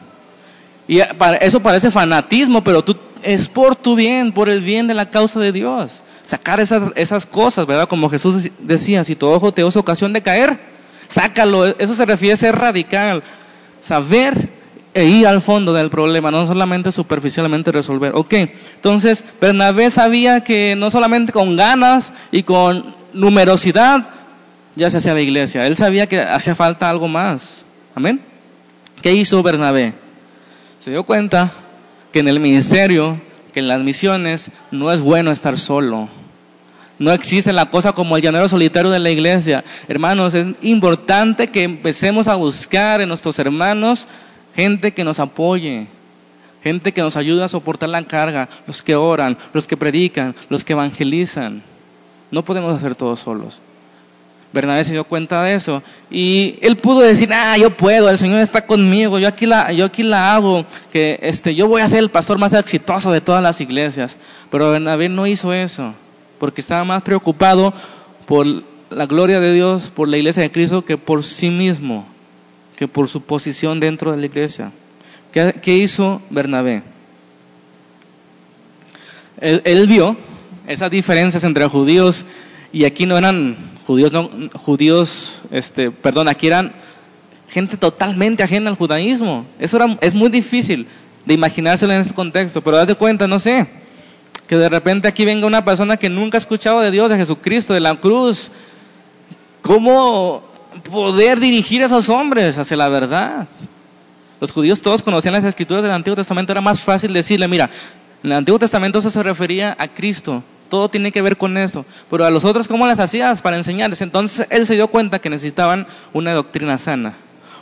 Y eso parece fanatismo, pero tú, es por tu bien, por el bien de la causa de Dios. Sacar esas, esas cosas, ¿verdad? Como Jesús decía, si tu ojo te es ocasión de caer, sácalo. Eso se refiere a ser radical. Saber e ir al fondo del problema, no solamente superficialmente resolver. Ok, entonces Bernabé sabía que no solamente con ganas y con numerosidad ya se hacía la iglesia, él sabía que hacía falta algo más. Amén. ¿Qué hizo Bernabé? Se dio cuenta que en el ministerio, que en las misiones, no es bueno estar solo. No existe la cosa como el llanero solitario de la iglesia. Hermanos, es importante que empecemos a buscar en nuestros hermanos gente que nos apoye, gente que nos ayude a soportar la carga, los que oran, los que predican, los que evangelizan. No podemos hacer todos solos. Bernabé se dio cuenta de eso. Y él pudo decir, ah, yo puedo, el Señor está conmigo, yo aquí la, yo aquí la hago, que este, yo voy a ser el pastor más exitoso de todas las iglesias. Pero Bernabé no hizo eso, porque estaba más preocupado por la gloria de Dios, por la iglesia de Cristo, que por sí mismo, que por su posición dentro de la iglesia. ¿Qué, hizo Bernabé? Él, él vio esas diferencias entre judíos y aquí no eran judíos, no, judíos, este, perdón, aquí eran gente totalmente ajena al judaísmo. Eso era, es muy difícil de imaginárselo en este contexto, pero date cuenta, no sé, que de repente aquí venga una persona que nunca ha escuchado de Dios, de Jesucristo, de la cruz. ¿Cómo poder dirigir a esos hombres hacia la verdad? Los judíos todos conocían las escrituras del Antiguo Testamento, era más fácil decirle, mira, en el Antiguo Testamento eso se refería a Cristo, todo tiene que ver con eso. Pero a los otros, ¿cómo las hacías para enseñarles? Entonces él se dio cuenta que necesitaban una doctrina sana.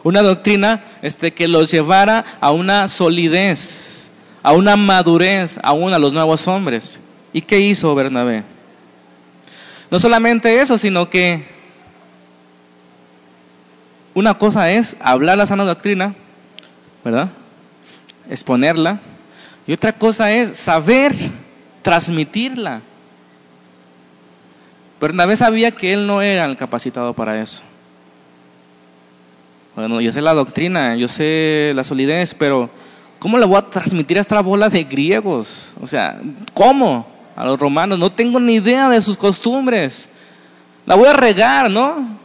Una doctrina este, que los llevara a una solidez, a una madurez, aún a los nuevos hombres. ¿Y qué hizo Bernabé? No solamente eso, sino que una cosa es hablar la sana doctrina, ¿verdad? Exponerla. Y otra cosa es saber transmitirla. Bernabé sabía que él no era el capacitado para eso. Bueno, yo sé la doctrina, yo sé la solidez, pero ¿cómo le voy a transmitir a esta bola de griegos? O sea, ¿cómo? A los romanos, no tengo ni idea de sus costumbres. La voy a regar, ¿no?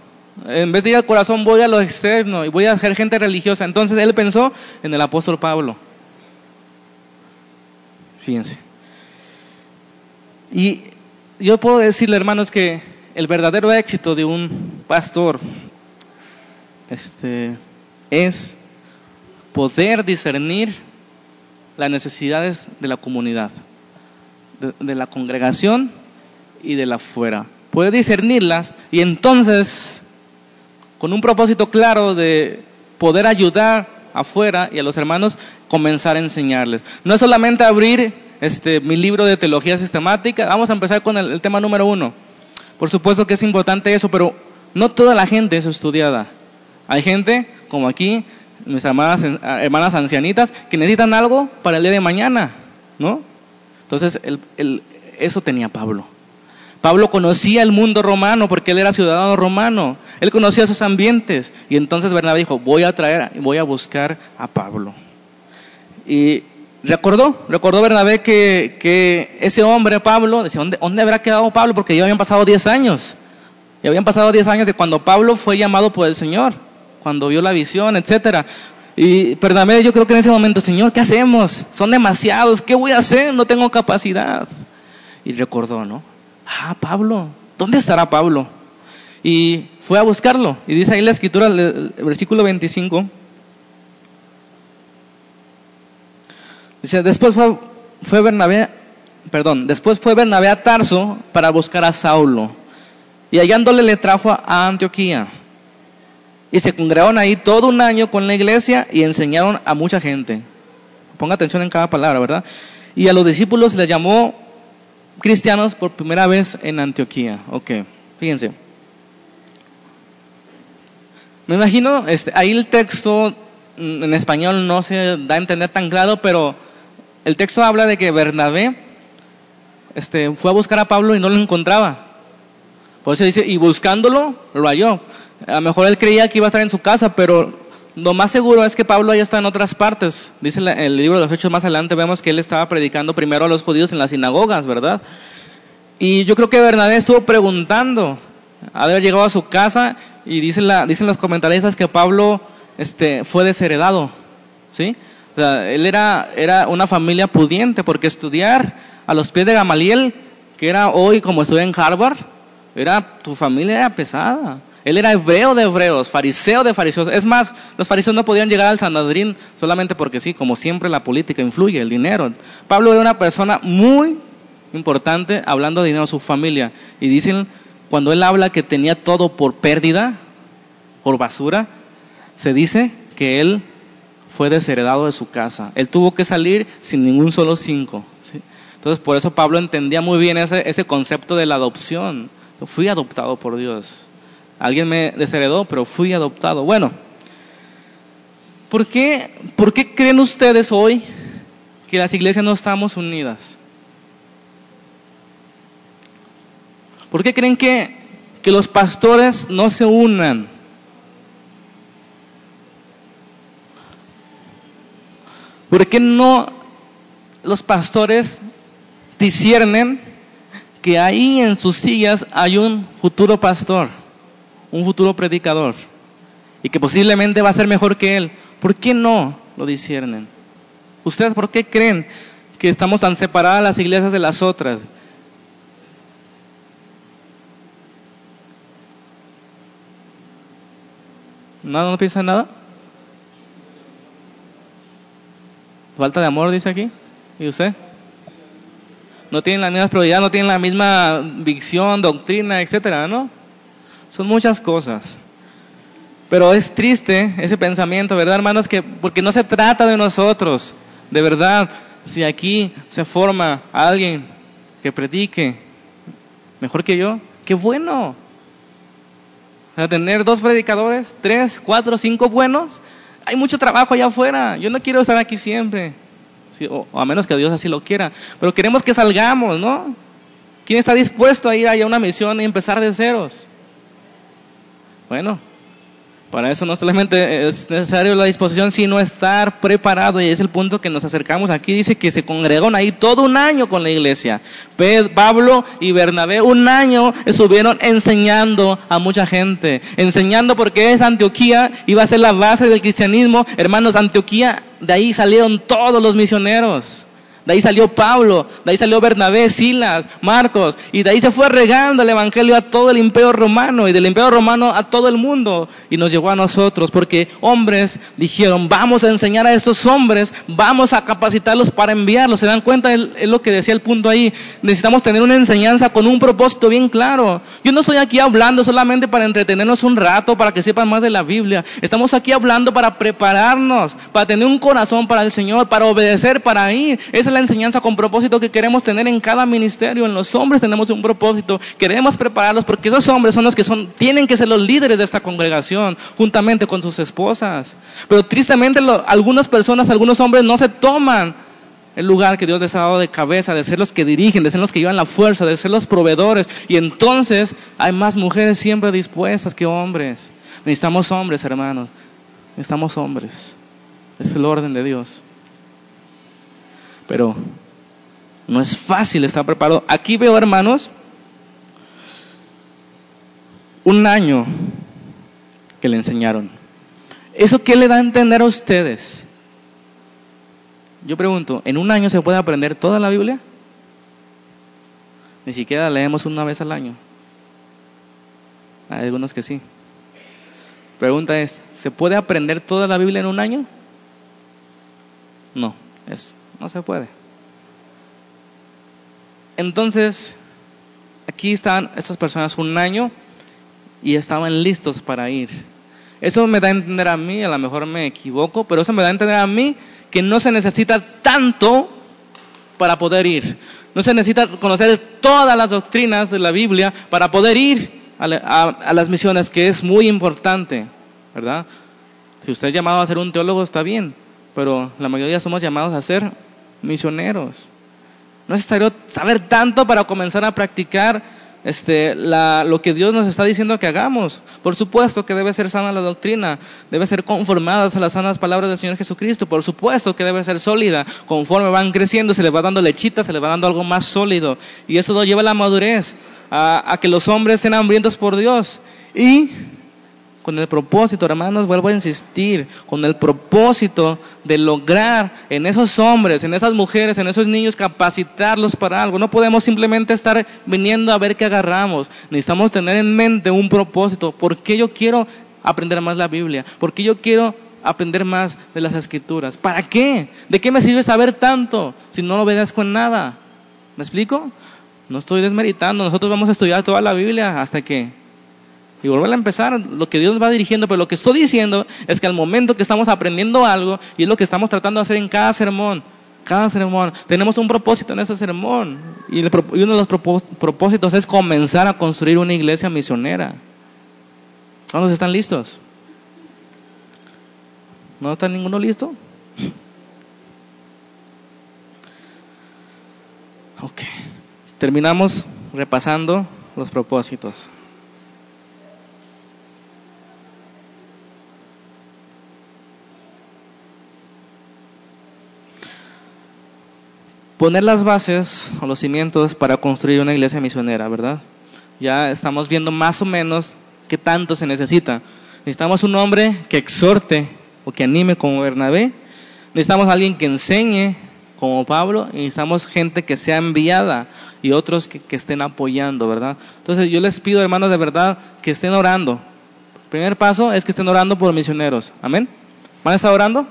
En vez de ir al corazón, voy a lo externo y voy a ser gente religiosa. Entonces él pensó en el apóstol Pablo. Fíjense. Y yo puedo decirle, hermanos, que el verdadero éxito de un pastor este, es poder discernir las necesidades de la comunidad, de, la congregación y de la fuera. Puede discernirlas y entonces, con un propósito claro de poder ayudar afuera y a los hermanos, comenzar a enseñarles. No es solamente abrir este, mi libro de teología sistemática, vamos a empezar con el tema número uno. Por supuesto que es importante eso, pero no toda la gente es estudiada. Hay gente, como aquí, mis hermanas, hermanas ancianitas, que necesitan algo para el día de mañana, ¿no? Entonces, eso tenía Pablo. Pablo conocía el mundo romano porque él era ciudadano romano. Él conocía sus ambientes. Y entonces Bernabé dijo, voy a traer, voy a buscar a Pablo. Y recordó, recordó Bernabé que, ese hombre, Pablo, decía, ¿dónde, ¿dónde habrá quedado Pablo? Porque ya habían pasado 10 años. Ya habían pasado 10 años de cuando Pablo fue llamado por el Señor cuando vio la visión, etcétera. Y perdóname, yo creo que en ese momento, Señor, ¿qué hacemos? Son demasiados, ¿qué voy a hacer? No tengo capacidad. Y recordó, ¿no? Ah, Pablo, ¿dónde estará Pablo? Y fue a buscarlo. Y dice ahí la escritura, el versículo 25. Dice, después fue, fue Bernabé, perdón, después fue Bernabé a Tarso para buscar a Saulo. Y hallándole le trajo a Antioquía. Y se congregaron ahí todo un año con la iglesia y enseñaron a mucha gente. Ponga atención en cada palabra, ¿verdad? Y a los discípulos les llamó cristianos por primera vez en Antioquía. Ok, fíjense. Me imagino, este, ahí el texto en español no se da a entender tan claro, pero el texto habla de que Bernabé este, fue a buscar a Pablo y no lo encontraba. Por eso dice, y buscándolo, lo halló. A lo mejor él creía que iba a estar en su casa, pero lo más seguro es que Pablo ya está en otras partes. Dice el libro de los Hechos más adelante, vemos que él estaba predicando primero a los judíos en las sinagogas, ¿verdad? Y yo creo que Bernabé estuvo preguntando, haber llegado a su casa y dicen, la, dicen comentaristas que Pablo este, fue desheredado, ¿sí? Él era, era una familia pudiente porque estudiar a los pies de Gamaliel, que era hoy como estudiar en Harvard, era, tu familia era pesada. Él era hebreo de hebreos, fariseo de fariseos. Es más, los fariseos no podían llegar al Sanadrín solamente porque sí, como siempre la política influye, el dinero. Pablo era una persona muy importante hablando de dinero a su familia. Y dicen, cuando él habla que tenía todo por pérdida, por basura, se dice que él fue desheredado de su casa. Él tuvo que salir sin ningún solo cinco. Entonces, por eso Pablo entendía muy bien ese, ese concepto de la adopción. Fui adoptado por Dios. Alguien me desheredó, pero fui adoptado. Bueno, ¿por qué, ¿por qué creen ustedes hoy que las iglesias no estamos unidas? ¿Por qué creen que, que los pastores no se unan? ¿Por qué no los pastores disciernen que ahí en sus sillas hay un futuro pastor? un futuro predicador y que posiblemente va a ser mejor que él, ¿por qué no lo disciernen? ¿Ustedes por qué creen que estamos tan separadas las iglesias de las otras? ¿No, no piensan nada? Falta de amor, dice aquí. ¿Y usted? No tienen la misma prioridad, no tienen la misma visión, doctrina, etcétera, ¿no? Son muchas cosas. Pero es triste ese pensamiento, ¿verdad, hermanos? Que porque no se trata de nosotros. De verdad, si aquí se forma alguien que predique mejor que yo, qué bueno. Tener dos predicadores, tres, cuatro, cinco buenos, hay mucho trabajo allá afuera. Yo no quiero estar aquí siempre, o, a menos que Dios así lo quiera. Pero queremos que salgamos, ¿no? ¿Quién está dispuesto a ir a una misión y empezar de ceros? Bueno, Para eso no solamente es necesario la disposición, sino estar preparado. Y es el punto que nos acercamos aquí. Dice que se congregaron ahí todo un año con la iglesia. Pablo y Bernabé un año estuvieron enseñando a mucha gente. Enseñando porque es Antioquía, iba a ser la base del cristianismo. Hermanos, Antioquía, de ahí salieron todos los misioneros. De ahí salió Pablo, de ahí salió Bernabé, Silas, Marcos, y de ahí se fue regando el Evangelio a todo el imperio romano y del imperio romano a todo el mundo y nos llegó a nosotros porque hombres dijeron, vamos a enseñar a estos hombres, vamos a capacitarlos para enviarlos. ¿Se dan cuenta? Es lo que decía el punto ahí. Necesitamos tener una enseñanza con un propósito bien claro. Yo no estoy aquí hablando solamente para entretenernos un rato, para que sepan más de la Biblia. Estamos aquí hablando para prepararnos, para tener un corazón para el Señor, para obedecer, para ir. La enseñanza con propósito que queremos tener en cada ministerio. En los hombres tenemos un propósito. Queremos prepararlos porque esos hombres son los que son, tienen que ser los líderes de esta congregación, juntamente con sus esposas. Pero tristemente algunas personas, algunos hombres no se toman el lugar que Dios les ha dado de cabeza, de ser los que dirigen, de ser los que llevan la fuerza, de ser los proveedores. Y entonces hay más mujeres siempre dispuestas que hombres. Necesitamos hombres, hermanos. Necesitamos hombres. Es el orden de Dios pero no es fácil estar preparado. Aquí veo, hermanos, un año que le enseñaron. ¿Eso qué le da a entender a ustedes? Yo pregunto, ¿en un año se puede aprender toda la Biblia? Ni siquiera leemos una vez al año. Hay algunos que sí. Pregunta es, ¿se puede aprender toda la Biblia en un año? No, es no se puede. Entonces, aquí están estas personas un año y estaban listos para ir. Eso me da a entender a mí, a lo mejor me equivoco, pero eso me da a entender a mí que no se necesita tanto para poder ir. No se necesita conocer todas las doctrinas de la Biblia para poder ir a, a las misiones, que es muy importante, ¿verdad? Si usted es llamado a ser un teólogo, está bien, pero la mayoría somos llamados a ser misioneros. No es necesario saber tanto para comenzar a practicar este, lo que Dios nos está diciendo que hagamos. Por supuesto que debe ser sana la doctrina, debe ser conformada a las sanas palabras del Señor Jesucristo. Por supuesto que debe ser sólida. Conforme van creciendo, se les va dando lechita, se les va dando algo más sólido. Y eso lo lleva a la madurez, a, a que los hombres estén hambrientos por Dios. Y con el propósito, hermanos, vuelvo a insistir, con el propósito de lograr en esos hombres, en esas mujeres, en esos niños, capacitarlos para algo. No podemos simplemente estar viniendo a ver qué agarramos. Necesitamos tener en mente un propósito. ¿Por qué yo quiero aprender más la Biblia? ¿Por qué yo quiero aprender más de las escrituras? ¿Para qué? ¿De qué me sirve saber tanto si no lo obedezco en nada? ¿Me explico? No estoy desmeritando. Nosotros vamos a estudiar toda la Biblia hasta que y volver a empezar lo que Dios va dirigiendo, pero lo que estoy diciendo es que al momento que estamos aprendiendo algo, y es lo que estamos tratando de hacer en cada sermón, cada sermón, tenemos un propósito en ese sermón, y, uno de los propósitos es comenzar a construir una iglesia misionera. ¿Cuántos están listos? ¿No está ninguno listo? Ok. Terminamos repasando los propósitos. Poner las bases o los cimientos para construir una iglesia misionera, ¿verdad? Ya estamos viendo más o menos qué tanto se necesita. Necesitamos un hombre que exhorte o que anime como Bernabé. Necesitamos alguien que enseñe como Pablo necesitamos gente que sea enviada y otros que, que estén apoyando, ¿verdad? Entonces yo les pido, hermanos, de verdad, que estén orando. El primer paso es que estén orando por misioneros. Amén. ¿Van a estar orando?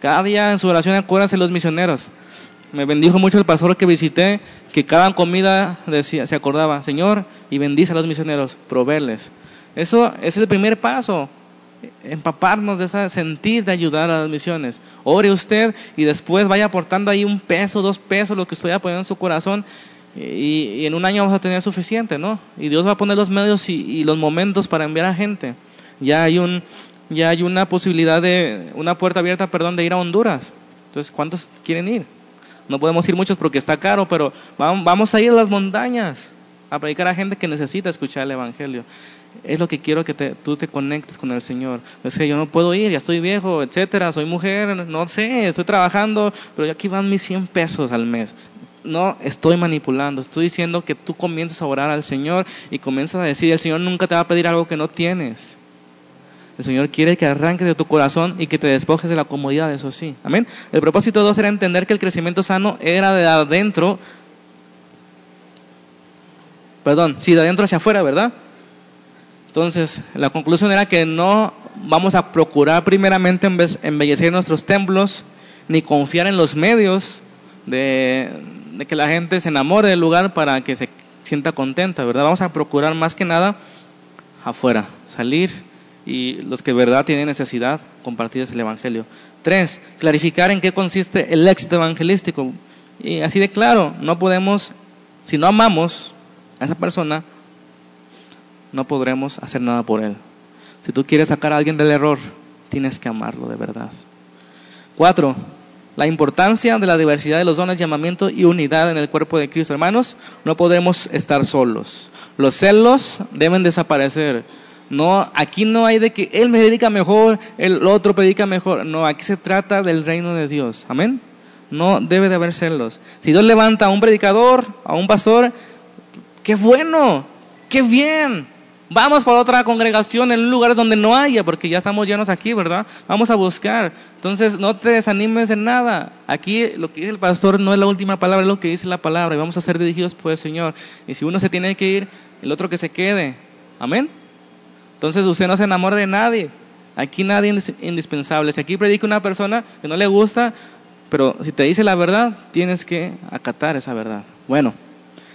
Cada día en su oración acuérdense los misioneros. Me bendijo mucho el pastor que visité, que cada comida decía, se acordaba, Señor, y bendice a los misioneros, proveerles. Eso es el primer paso, empaparnos de ese sentir de ayudar a las misiones. Ore usted y después vaya aportando ahí un peso, dos pesos, lo que usted haya poniendo en su corazón, y, en un año vamos a tener suficiente, ¿no? Y Dios va a poner los medios y, y los momentos para enviar a gente. Ya hay un, ya hay una posibilidad de, una puerta abierta, perdón, de ir a Honduras. Entonces, ¿cuántos quieren ir? No podemos ir muchos porque está caro, pero vamos a ir a las montañas. a predicar a gente que necesita escuchar el Evangelio. Es lo que quiero que tú te conectes con el Señor. Es que yo no puedo ir, ya estoy viejo, etcétera, soy mujer, no sé, estoy trabajando, pero aquí van mis 100 pesos al mes. No estoy manipulando, estoy diciendo que tú comiences a orar al Señor y comienzas a decir, el Señor nunca te va a pedir algo que no tienes. El Señor quiere que arranques de tu corazón y que te despojes de la comodidad, eso sí. Amén. El propósito dos era entender que el crecimiento sano era de adentro, perdón, sí, de adentro hacia afuera, ¿verdad? Entonces, la conclusión era que no vamos a procurar primeramente embellecer nuestros templos, ni confiar en los medios de, de que la gente se enamore del lugar para que se sienta contenta, ¿verdad? Vamos a procurar más que nada afuera, salir y los que de verdad tienen necesidad, compartirles el Evangelio. Tres, clarificar en qué consiste el éxito evangelístico. Y así de claro, no podemos, si no amamos a esa persona, no podremos hacer nada por él. Si tú quieres sacar a alguien del error, tienes que amarlo de verdad. Cuatro, la importancia de la diversidad de los dones, llamamiento y unidad en el cuerpo de Cristo. Hermanos, no podemos estar solos. Los celos deben desaparecer. No, aquí no hay de que él me dedica mejor, el otro predica mejor. No, aquí se trata del reino de Dios. Amén. No debe de haber celos. Si Dios levanta a un predicador, a un pastor, qué bueno, qué bien. Vamos por otra congregación en lugares donde no haya, porque ya estamos llenos aquí, ¿verdad? Vamos a buscar. Entonces, no te desanimes en nada. Aquí lo que dice el pastor no es la última palabra, es lo que dice la palabra. Y vamos a ser dirigidos por el Señor. Y si uno se tiene que ir, el otro que se quede. Amén. Entonces, usted no se enamora de nadie. Aquí nadie es indispensable. Si aquí predica una persona que no le gusta, pero si te dice la verdad, tienes que acatar esa verdad. Bueno.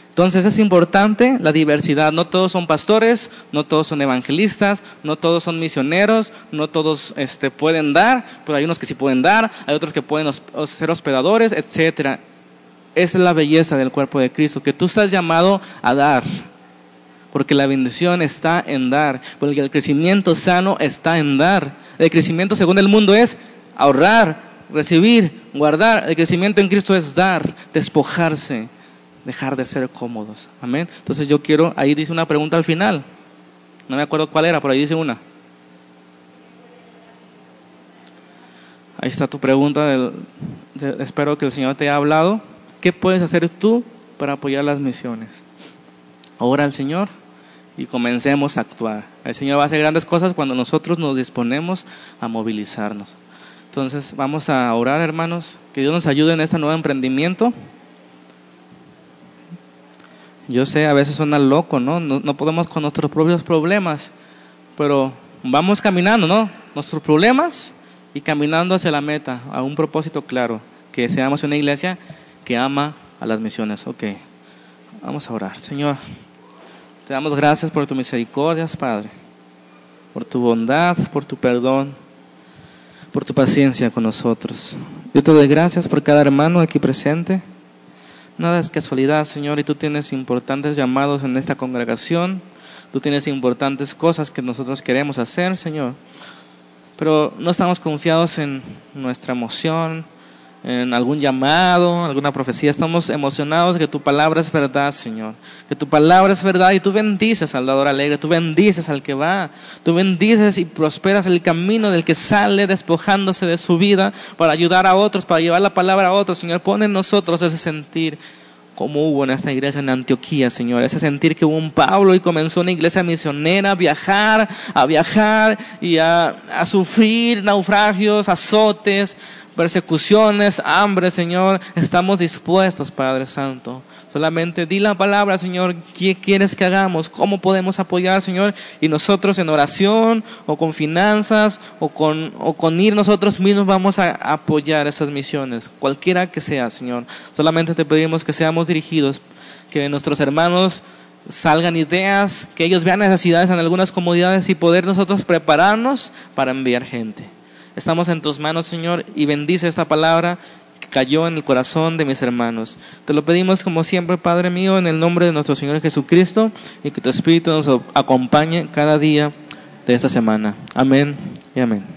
Entonces es importante la diversidad. No todos son pastores, no todos son evangelistas, no todos son misioneros, no todos este, pueden dar, pero hay unos que sí pueden dar, hay otros que pueden ser hospedadores. Esa es la belleza del cuerpo de Cristo, que tú estás llamado a dar, porque la bendición está en dar, porque el crecimiento sano está en dar. El crecimiento según el mundo es ahorrar, recibir, guardar. El crecimiento en Cristo es dar, despojarse dejar de ser cómodos. Amén. Entonces yo quiero, ahí dice una pregunta al final. No me acuerdo cuál era, pero ahí dice una. Ahí está tu pregunta. espero que el Señor te haya hablado. ¿Qué puedes hacer tú para apoyar las misiones? Ora al Señor y comencemos a actuar. El Señor va a hacer grandes cosas cuando nosotros nos disponemos a movilizarnos. Entonces vamos a orar, hermanos, que Dios nos ayude en este nuevo emprendimiento. Yo sé, a veces suena loco, ¿no? ¿no? podemos con nuestros propios problemas, pero vamos caminando, ¿no? Nuestros problemas y caminando hacia la meta, a un propósito claro, que seamos una iglesia que ama a las misiones. Ok, vamos a orar. Señor, te damos gracias por tu misericordia, Padre, por tu bondad, por tu perdón, por tu paciencia con nosotros. Yo te doy gracias por cada hermano aquí presente. Nada es casualidad, Señor, y tú tienes importantes llamados en esta congregación, tú tienes importantes cosas que nosotros queremos hacer, Señor, pero no estamos confiados en nuestra emoción, en algún llamado, alguna profecía. Estamos emocionados de que tu palabra es verdad, Señor. Que tu palabra es verdad y tú bendices al dador alegre, tú bendices al que va, tú bendices y prosperas el camino del que sale despojándose de su vida para ayudar a otros, para llevar la palabra a otros. Señor, pon en nosotros ese sentir como hubo en esta iglesia en Antioquía, Señor, ese sentir que hubo un Pablo y comenzó una iglesia misionera a viajar, a viajar y a, a sufrir naufragios, azotes, persecuciones, hambre, Señor, estamos dispuestos, Padre Santo. Solamente di la palabra, Señor, qué quieres que hagamos, cómo podemos apoyar, Señor, y nosotros en oración o con finanzas o con, o con ir nosotros mismos vamos a apoyar esas misiones, cualquiera que sea, Señor. Solamente te pedimos que seamos dirigidos, que nuestros hermanos salgan ideas, que ellos vean necesidades en algunas comodidades y poder nosotros prepararnos para enviar gente. Estamos en tus manos, Señor, y bendice esta palabra que cayó en el corazón de mis hermanos. Te lo pedimos como siempre, Padre mío, en el nombre de nuestro Señor Jesucristo, y que tu Espíritu nos acompañe cada día de esta semana. Amén y amén.